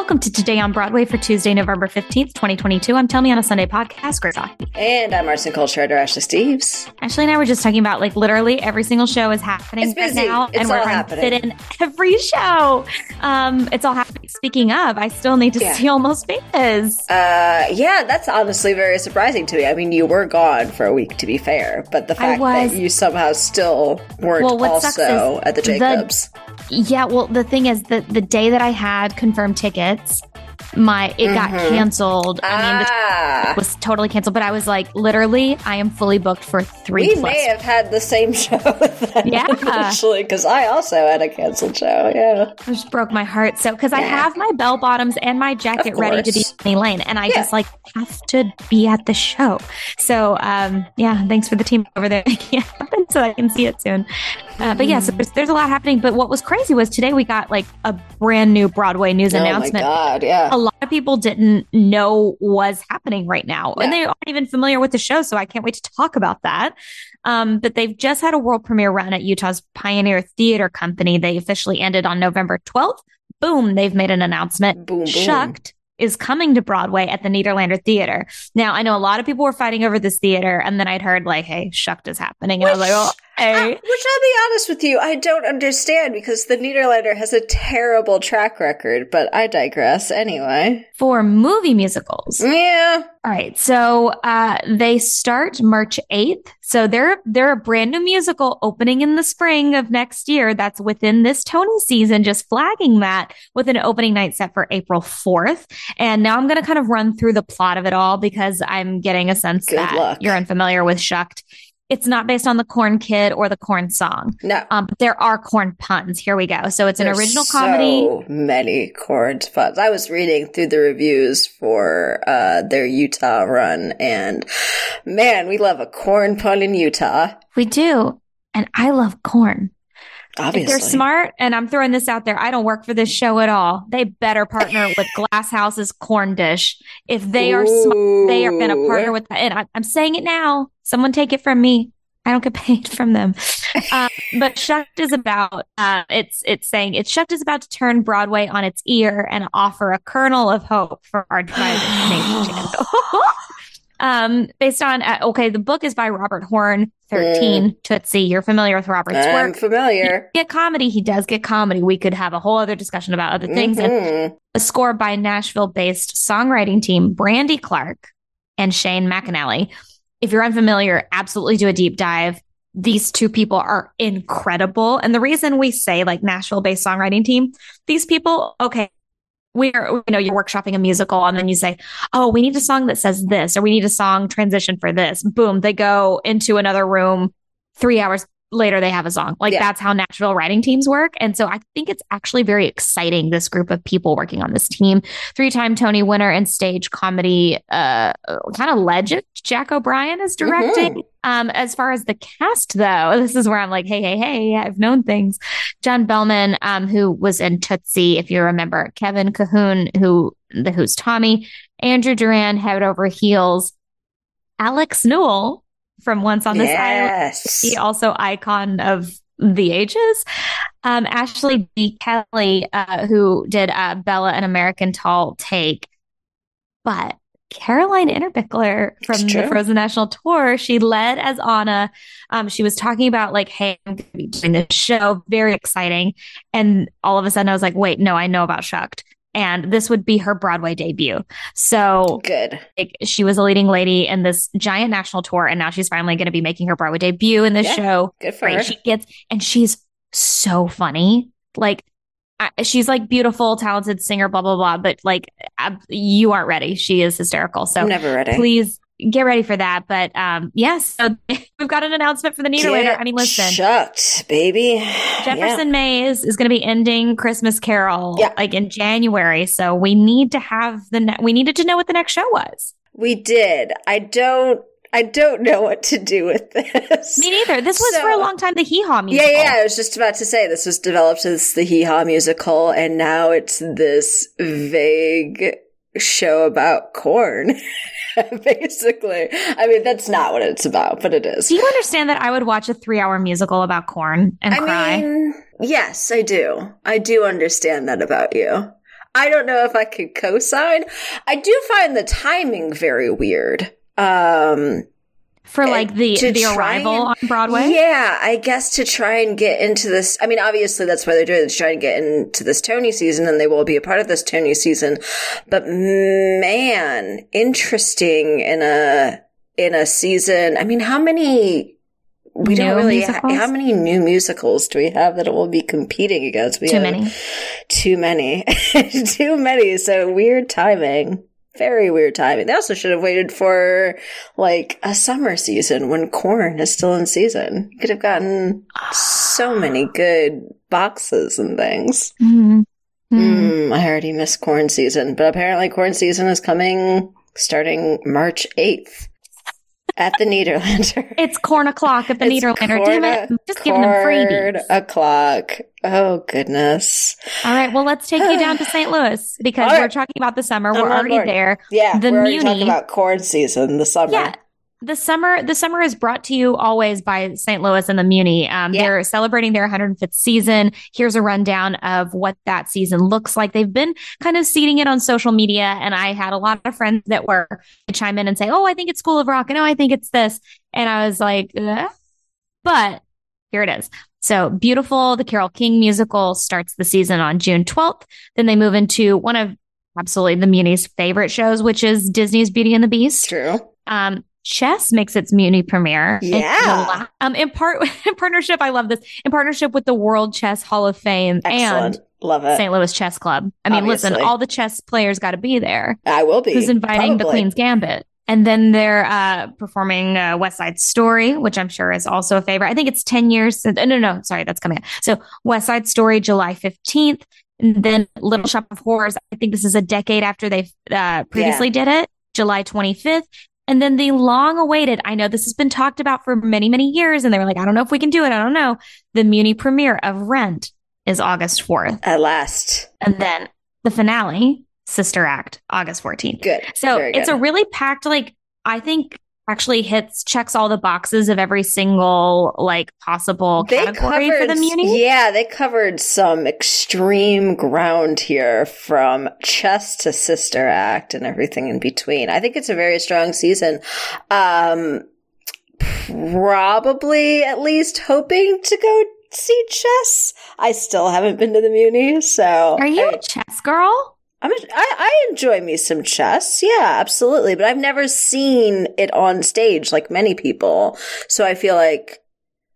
Welcome to Today on Broadway for Tuesday, November 15th, 2022. I'm Tell Me on a Sunday podcast, Grace Aki. And I'm arts and culture editor Ashley Steves. Ashley and I were just talking about like literally every single show is happening It's busy. right now, It's and we're trying to fit in every show. Um, it's all happening. Speaking of, I still need to Yeah. see Almost Famous. Uh, yeah, that's honestly very surprising to me. I mean, you were gone for a week, to be fair, but the fact was. that you somehow still weren't Well, also at the the- Jacobs. Yeah, well, the thing is that the day that I had confirmed tickets, minutes my it got Mhm. canceled. I mean, ah, was totally canceled, but I was like, literally, I am fully booked for three we plus. may have had the same show Yeah. actually, because I also had a canceled show. Yeah, It just broke my heart. So, because I have my bell bottoms and my jacket ready to be. Penny Lane, and I Yeah. just like have to be at the show. So, um, yeah, thanks for the team over there making it happen so I can see it soon. Uh, but yeah, so there's, there's a lot happening. But what was crazy was today we got like a brand new Broadway news announcement. oh my announcement. god, yeah. A lot of people didn't know was happening right now, and they aren't even familiar with the show. So I can't wait to talk about that. Um, but they've just had a world premiere run at Utah's Pioneer Theater Company. They officially ended on November 12th. Boom, they've made an announcement. Boom, boom. Shucked is coming to Broadway at the Nederlander Theater. Now, I know a lot of people were fighting over this theater, and then I'd heard like, "Hey, Shucked is happening," and I was like, "Oh, Which I'll be honest with you, I don't understand because the Nederlander has a terrible track record, but I digress anyway. For movie musicals, Yeah. All right, so uh, they start March eighth. So they're they're a brand new musical opening in the spring of next year. That's within this Tony season. Just flagging that with an opening night set for April fourth. And now I'm going to kind of run through the plot of it all because I'm getting a sense Good that luck. you're unfamiliar with Shucked. It's not based on the Corn Kid or the Corn song, No. um, but there are corn puns. Here we go. So it's an There's original comedy. So many corn puns. I was reading through the reviews for uh, their Utah run, and man, we love a corn pun in Utah. We do, and I love corn. Obviously, If they're smart, and I'm throwing this out there, I don't work for this show at all. They better partner with Glasshouse's Corn Dish. If they are smart, they are going to partner with that. And I, I'm saying it now. Someone take it from me. I don't get paid from them. Uh, but Shucked is about uh, it's it's saying it's Shucked is about to turn Broadway on its ear and offer a kernel of hope for our nation. um, based on uh, okay, the book is by Robert Horn, thirteen Tootsie. You're familiar with Robert's I'm work familiar. get comedy. He does get comedy. We could have a whole other discussion about other things. And Mhm. a score by Nashville based songwriting team, Brandy Clark and Shane McAnally. If you're unfamiliar, absolutely do a deep dive. These two people are incredible. And the reason we say like Nashville based songwriting team, these people, okay, we're, you know, you're workshopping a musical and then you say, oh, we need a song that says this, or we need a song transition for this. Boom, they go into another room. Three hours later, they have a song. Like Yeah. that's how Nashville writing teams work. And so I think it's actually very exciting, this group of people working on this team. Three time Tony winner and stage comedy, uh, kind of legend. Jack O'Brien is directing. Um, as far as the cast, though, this is where I'm like, hey, hey, hey, I've known things. John Behlmann, um, who was in Tootsie, if you remember, Kevin Cahoon, who the who's Tommy, Andrew Durand, Head Over Heels, Alex Newell from Once on This Island, yes. he also icon of the ages. Um, Ashley D. Kelley, uh, who did uh, Bella an American Tall Tale, but Caroline Innerbichler from the. Frozen National Tour, she led as Anna. Um, she was talking about like, hey, I'm going to be doing this show, very exciting. And all of a sudden, I was like, wait, no, I know about Shucked. And this would be her Broadway debut. So Good. like she was a leading lady in this giant national tour, and now she's finally going to be making her Broadway debut in this Yeah, show. Good for her. She gets, and she's so funny. Like I, she's like beautiful, talented singer, blah blah blah. But like ab- you aren't ready. She is hysterical. So never ready. please get ready for that. But um, yes, so we've got an announcement for the Nederlander. Get I mean, listen. Shucked, baby. Jefferson Mays is going to be ending Christmas Carol Yeah. like in January, so we need to have the ne- we needed to know what the next show was. We did. I don't. I don't know what to do with this. Me neither. This was So- for a long time the Hee Haw musical. Yeah, yeah. I was just about to say this was developed as the Hee Haw musical, and now it's this vague show about corn. Basically, I mean that's not what it's about, but it is. Do you understand that I would watch a three-hour musical about corn and I cry? mean, yes, I do. I do understand that about you. I don't know if I could co-sign. I do find the timing very weird. Um, for like the the arrival and, on Broadway. Yeah, I guess to try and get into this. I mean, obviously that's why they're doing it to try and get into this Tony season, and they will be a part of this Tony season. But man, interesting in a in a season. I mean, how many? We new don't really. Ha- how many new musicals do we have that it will be competing against? We too many. Too many. too many. So weird timing very weird timing. They also should have waited for like a summer season when corn is still in season. You could have gotten so many good boxes and things. Mm-hmm. Mm, I already missed corn season, but apparently corn season is coming starting March 8th at the Nederlander. It's corn o'clock at the it's Nederlander. Damn it. Just giving them freebies. o'clock. Oh, goodness. All right. Well, let's take you down to St. Louis because right. we're talking about the summer. I'm we're already board. there. Yeah. The we're Muni, talking about corn season, the summer. Yeah the summer the summer is brought to you always by St. Louis and the Muni. Um, yeah. They're celebrating their 105th season. Here's a rundown of what that season looks like. They've been kind of seeding it on social media, and I had a lot of friends that were chime in and say, "Oh, I think it's School of Rock," and "Oh, I think it's this," and I was like. "But here it is." So beautiful. The Carole King musical starts the season on June 12th. Then they move into one of absolutely the Muni's favorite shows, which is Disney's Beauty and the Beast. True. Um, Chess makes its Muni premiere. Yeah. um, in part in partnership, I love this. In partnership with the World Chess Hall of Fame Excellent. and love it. St. Louis Chess Club. I mean, Obviously. listen, all the chess players got to be there. I will be. Who's inviting Probably. the Queen's Gambit? And then they're uh, performing uh, West Side Story, which I'm sure is also a favorite. I think it's 10 years since, no, no, sorry, that's coming up. So West Side Story, July 15th. And then Little Shop of Horrors, I think this is a decade after they uh, previously yeah. did it, July 25th. And then the long awaited, I know this has been talked about for many, many years, and they were like, I don't know if we can do it. I don't know. The Muni premiere of Rent is August 4th. At last. And then the finale, Sister Act, August 14th. Good. So good. it's a really packed, like, I think actually hits checks all the boxes of every single like possible they category covered, for the Muni. Yeah, they covered some extreme ground here from chess to sister act and everything in between. I think it's a very strong season. Um probably at least hoping to go see chess. I still haven't been to the Muni, so Are you I, a chess girl? I'm a, I, I enjoy me some chess. Yeah, absolutely. But I've never seen it on stage like many people. So I feel like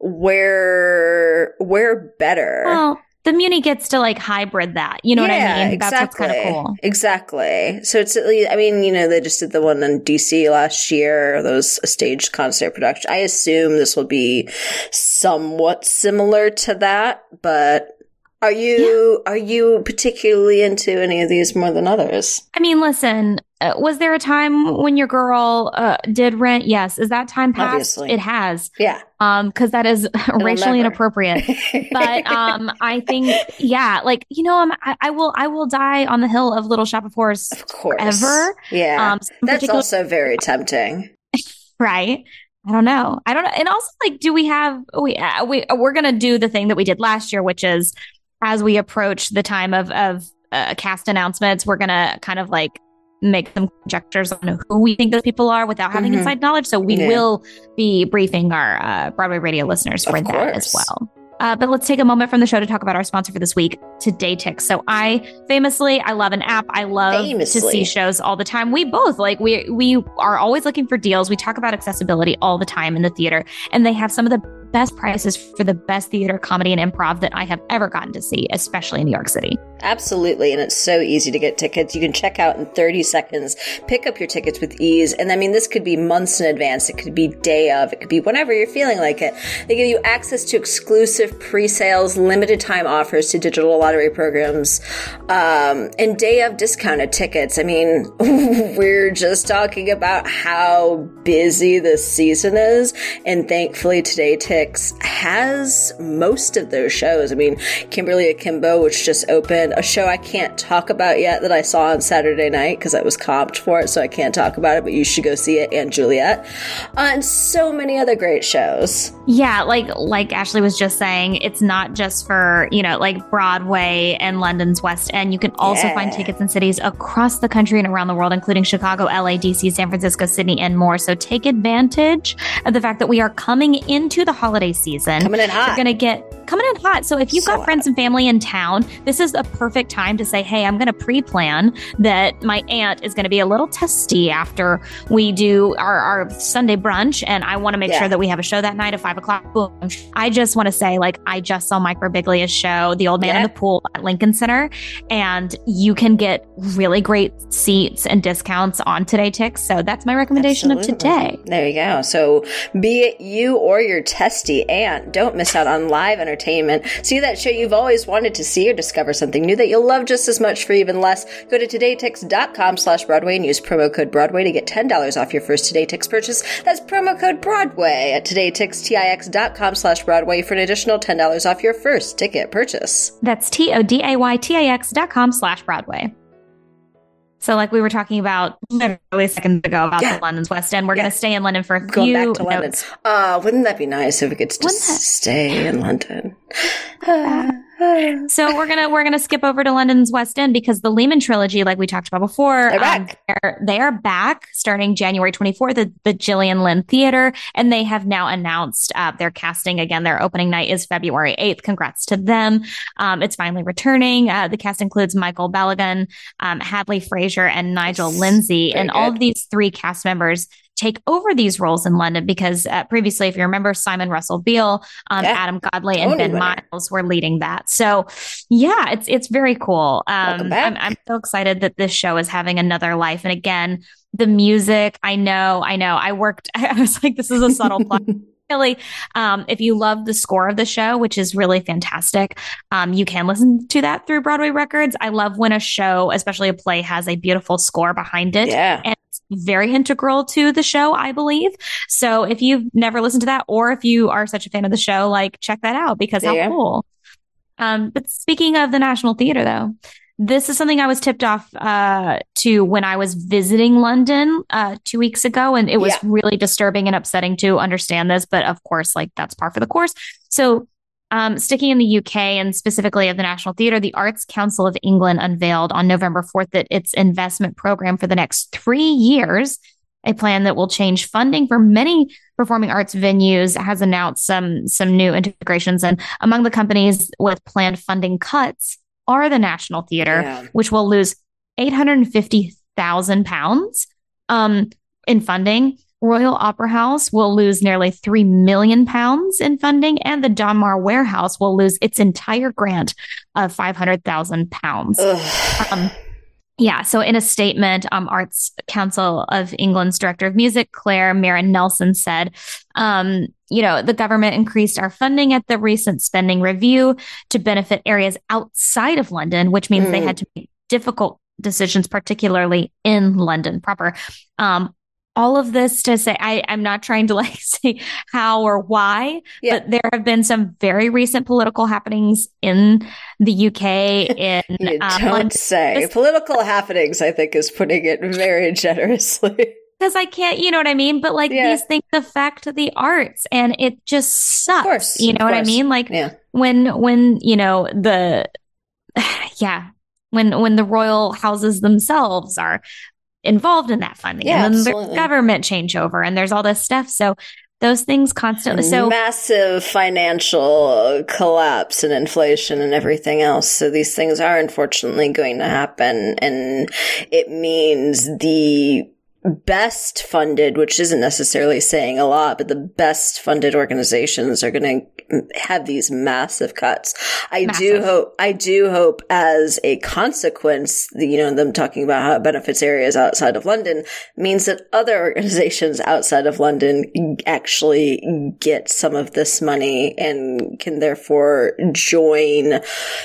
we're, we're better. Well, the Muni gets to like hybrid that. You know yeah, what I mean? That's exactly. what's kind of cool. Exactly. So it's at least, I mean, you know, they just did the one in DC last year, those staged concert production. I assume this will be somewhat similar to that, but are you yeah. are you particularly into any of these more than others? I mean, listen, uh, was there a time when your girl uh, did rent? Yes. Is that time passed? Obviously. It has. Yeah. Um, because that is racially never. inappropriate. but um, I think yeah, like you know, I, I, will I will die on the hill of Little Shop of Horrors of course. forever. Yeah. Um, That's particular- also very tempting. right. I don't know. I don't know. And also, like, do we have we uh, we we're gonna do the thing that we did last year, which is as we approach the time of of uh, cast announcements, we're gonna kind of like make some conjectures on who we think those people are without having mm-hmm. inside knowledge. So we yeah. will be briefing our uh, Broadway radio listeners for that as well. Uh, but let's take a moment from the show to talk about our sponsor for this week, TodayTix. So I famously, I love an app. I love famously. to see shows all the time. We both like we we are always looking for deals. We talk about accessibility all the time in the theater, and they have some of the best prices for the best theater, comedy, and improv that I have ever gotten to see, especially in New York City. Absolutely. And it's so easy to get tickets. You can check out in 30 seconds, pick up your tickets with ease. And I mean, this could be months in advance. It could be day of. It could be whenever you're feeling like it. They give you access to exclusive pre-sales, limited time offers to digital lottery programs, um, and day of discounted tickets. I mean, we're just talking about how busy this season is. And thankfully TodayTix has most of those shows. I mean, Kimberly Akimbo, which just opened and a show I can't talk about yet that I saw on Saturday night because I was comped for it, so I can't talk about it, but you should go see it, and Juliet. Uh, and so many other great shows. Yeah, like like Ashley was just saying, it's not just for, you know, like Broadway and London's West End. You can also Yeah. find tickets in cities across the country and around the world, including Chicago, LA, DC, San Francisco, Sydney, and more. So take advantage of the fact that we are coming into the holiday season. Coming in hot. You're going to get coming in hot. So if you've So got friends and family in town, this is a perfect time to say, hey, I'm going to pre plan that my aunt is going to be a little testy after we do our, our Sunday brunch. And I want to make Yeah. sure that we have a show that night at five o'clock. Boom. I just want to say, like, I just saw Mike Birbiglia's show, The Old Man in the Pool at Lincoln Center, and you can get really great seats and discounts on TodayTix. So that's my recommendation of today. There you go. So, be it you or your testy aunt, don't miss out on live entertainment. See that show you've always wanted to see or discover something new that you'll love just as much for even less. Go to todaytix.com slash Broadway and use promo code Broadway to get $10 off your first Today Tix purchase. That's promo code Broadway at todaytixtix.com slash Broadway for an additional $10 off your first ticket purchase. That's T O D A Y T I X dot com slash Broadway. So, like we were talking about literally seconds ago about Yeah. the London's West End, we're Yeah. going to stay in London for a Going few back to London. notes. Uh, wouldn't that be nice if we could just that- stay in London? So we're gonna we're gonna skip over to London's West End because the Lehman trilogy, like we talked about before, They're back. they're, they are back starting January 24th at the Gillian Lynne Theater, and they have now announced uh, their casting again. Their opening night is February 8th. Congrats to them! Um, it's finally returning. Uh, the cast includes Michael Balogun, um, Hadley Fraser, and Nigel. Lindsay, Very and all of these three cast members take over these roles in London because uh, previously, if you remember, Simon Russell Beale, um, Yeah. Adam Godley, and Ben winner. Miles were leading that. So, yeah, it's it's very cool. Um. I'm, I'm so excited that this show is having another life. And again, the music, I know, I know. I worked. I was like, this is a subtle plug. Really, um, if you love the score of the show, which is really fantastic, um, you can listen to that through Broadway Records. I love when a show, especially a play, has a beautiful score behind it Yeah. and very integral to the show, I believe. So if you've never listened to that, or if you are such a fan of the show, like check that out because how cool. Um, but speaking of the National Theater, though, this is something I was tipped off uh, to when I was visiting London uh, two weeks ago, and it was Yeah. really disturbing and upsetting to understand this. But of course, like that's par for the course. So um, sticking in the UK and specifically of the National Theatre, the Arts Council of England unveiled on November 4th that its investment program for the next three years, a plan that will change funding for many performing arts venues, has announced some some new integrations. And among the companies with planned funding cuts are the National Theatre, Yeah. which will lose 850,000 pounds um, in funding. Royal Opera House will lose nearly 3 million pounds in funding, and the Donmar Warehouse will lose its entire grant of 500,000 pounds. Um, yeah. So in a statement, um, Arts Council of England's director of music, Claire Mera-Nelson said, um, you know, the government increased our funding at the recent spending review to benefit areas outside of London, which means they Mm. had to make difficult decisions, particularly in London proper. Um, all of this to say, I, I'm not trying to like say how or why, Yeah. but there have been some very recent political happenings in the UK, in You um, don't London, say. Political happenings, I think, is putting it very generously. because I can't, you know what I mean? But like Yeah. these things affect the arts and it just sucks. course, you know what I mean? Like Yeah. when when, you know, the yeah, when when the royal houses themselves are involved in that funding Yeah, and then absolutely. there's government changeover and there's all this stuff. So those things constantly so massive financial uh, collapse and inflation and everything else. So these things are unfortunately going to happen. And it means the best funded, which isn't necessarily saying a lot, but the best funded organizations are going to have these massive cuts. I do hope, I do hope as a consequence, the, you know, them talking about how it benefits areas outside of London means that other organizations outside of London actually get some of this money and can therefore join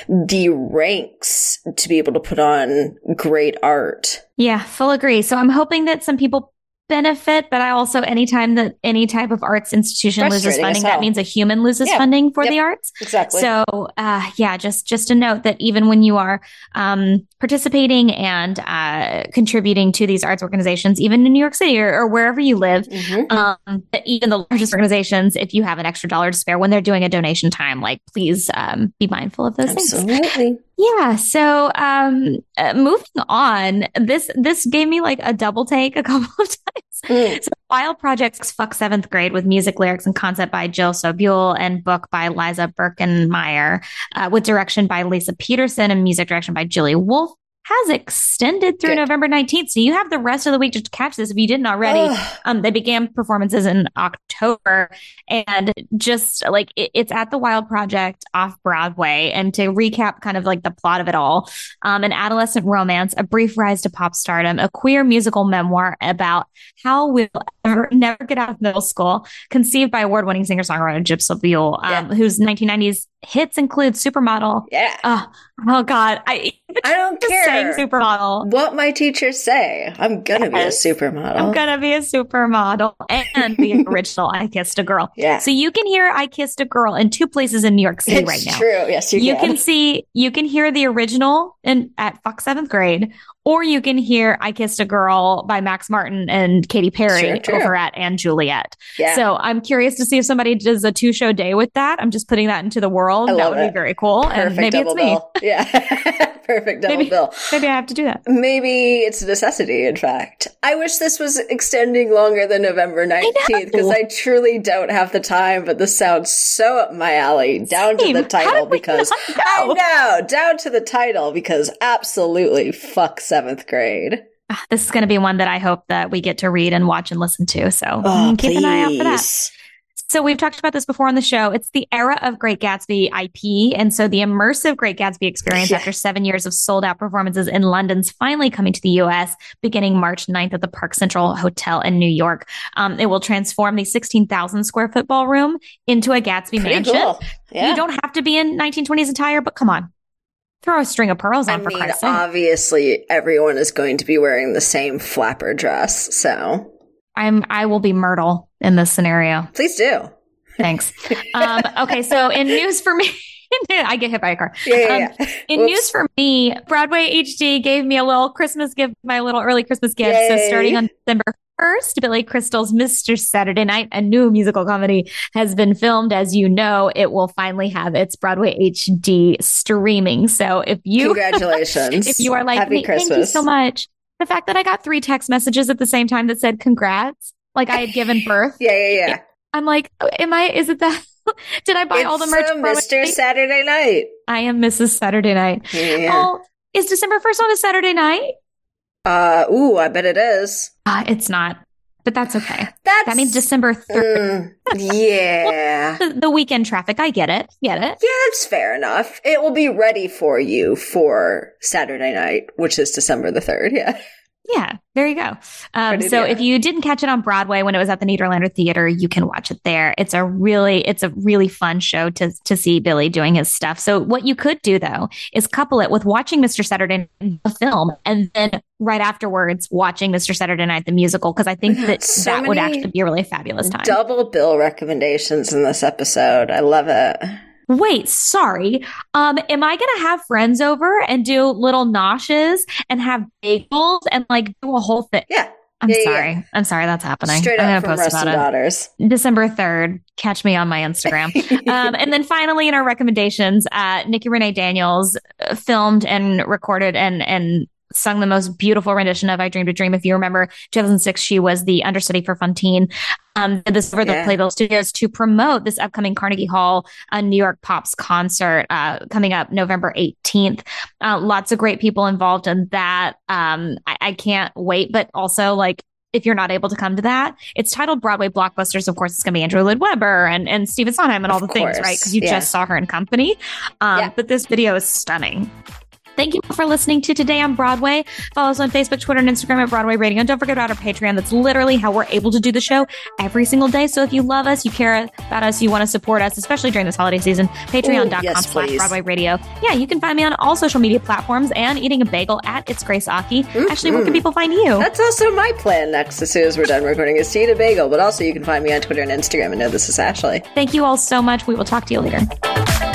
the ranks to be able to put on great art. Yeah, full agree. So I'm hoping that some people benefit, but I also anytime that any type of arts institution loses funding, that means a human loses Yeah. funding for Yep. the arts. Exactly. So, uh, yeah, just just a note that even when you are um, participating and uh, contributing to these arts organizations, even in New York City or, or wherever you live, Mhm. um, that even the largest organizations, if you have an extra dollar to spare when they're doing a donation time, like please um, be mindful of those things. Absolutely. Yeah. So, um, uh, moving on, this this gave me like a double take a couple of times. Mm. So, Wild Projects Fuck Seventh Grade with music, lyrics, and concept by Jill Sobule and book by Liza Birkenmeier, uh, with direction by Lisa Peterson and music direction by Julie Wolf. Has extended through Good. November 19th. So you have the rest of the week to catch this if you didn't already. Um, they began performances in October, and just like it, it's at the Wild Project off Broadway. And to recap, kind of like the plot of it all, um, an adolescent romance, a brief rise to pop stardom, a queer musical memoir about how we'll ever never get out of middle school, conceived by award-winning singer-songwriter Jill Sobule, um, whose 1990s hits include Supermodel. Yeah. Oh, oh God, I I don't care saying Supermodel. what my teachers say. I'm gonna be a supermodel. I'm gonna be a supermodel and the original I Kissed a Girl. yeah. So you can hear I Kissed a Girl in two places in New York City it's right now. true. Yes, you, You can. can see you can hear the original in at Fox seventh grade, or you can hear I Kissed a Girl by Max Martin and Katy Perry Sure, over at and Juliet. Yeah. So I'm curious to see if somebody does a two show day with that. I'm just putting that into the world. I that would it. be very cool. and maybe it's me. bill. Yeah. Perfect double Maybe- bill. Maybe I have to do that. Maybe it's a necessity, in fact. I wish this was extending longer than November 19th because I truly don't have the time, but this sounds so up my alley. Down to Same. the How title because not I know? know, down to the title because absolutely fuck seventh grade. Ah, This is going to be one that I hope that we get to read and watch and listen to. So Oh, mm, keep an eye out for that. So we've talked about this before on the show. It's the era of Great Gatsby IP. And so the immersive Great Gatsby experience Yeah. after seven years of sold out performances in London's finally coming to the US beginning March 9th at the Park Central Hotel in New York. Um, it will transform the 16,000 square foot ballroom into a Gatsby Pretty mansion. cool. Yeah. You don't have to be in 1920s attire, but come on. Throw a string of pearls I on for mean, Christ's sake. obviously, everyone is going to be wearing the same flapper dress, so I'm I will be Myrtle in this scenario. please do. Thanks. Um, okay, so in news for me, I get hit by a car. Yeah, yeah, Um, yeah. In news for me, Broadway HD gave me a little Christmas gift, my little early Christmas gift. So starting on December 1st, Billy Crystal's Mr. Saturday Night, a new musical comedy, has been filmed. As you know, it will finally have its Broadway HD streaming. So if you Congratulations. if you are like Happy me, Christmas. thank you so much. The fact that I got three text messages at the same time that said congrats, like I had given birth. Yeah, yeah, yeah. I'm like, am I? Is it that? Did I buy all the It's, merch? for Mr. Saturday Night. I am Mrs. Saturday Night. Yeah. Oh, is December 1st on a Saturday night? Uh, ooh, I bet it is. Uh, it's not, but that's okay. That's That means December 3rd. Mm, yeah. the, the weekend traffic. I get it. Get it. Yeah, that's fair enough. It will be ready for you for Saturday night, which is December the 3rd. Yeah. Yeah, there you go. Um, so if you didn't catch it on Broadway when it was at the Nederlander Theater, you can watch it there. It's a really, it's a really fun show to to see Billy doing his stuff. So what you could do though is couple it with watching Mr. Saturday Night the film, and then right afterwards watching Mr. Saturday Night the musical because I think that so that would actually be a really fabulous time. Double bill recommendations in this episode. I love it. Wait, sorry. Um, am I gonna have friends over and do little noshes and have bagels and like do a whole thing? Yeah. I'm Yeah, yeah, sorry. I'm sorry that's happening. Straight I'm gonna post Rustin about Daughters. it. December 3rd. Catch me on my Instagram. um, and then finally in our recommendations, uh, Nikki Renee Daniels uh, filmed and recorded and and sung the most beautiful rendition of I Dreamed a Dream. If you remember 2006, she was the understudy for Fantine. Um, this over the Yeah. Playbill Studios to promote this upcoming Carnegie Hall uh, New York Pops concert uh, coming up November 18th. Uh, lots of great people involved in that. Um, I, I can't wait, but also like if you're not able to come to that, it's titled Broadway Blockbusters. Of course, it's going to be Andrew Lloyd Webber and, and Stephen Sondheim and all Of the things, right? Because you yeah. just saw her in company. Um, Yeah. But this video is stunning. Thank you for listening to Today on Broadway. Follow us on Facebook, Twitter, and Instagram at Broadway Radio. And don't forget about our Patreon. That's literally how we're able to do the show every single day. So if you love us, you care about us, you want to support us, especially during this holiday season, patreon.com yes, slash. Broadway Radio. Yeah, you can find me on all social media platforms and eating a bagel at It's Grace Aki. Mm-hmm. Ashley, where can people find you? That's also my plan next as soon as we're done recording is to eat a bagel, but also you can find me on Twitter and Instagram and know this is Ashley. Thank you all so much. We will talk to you later.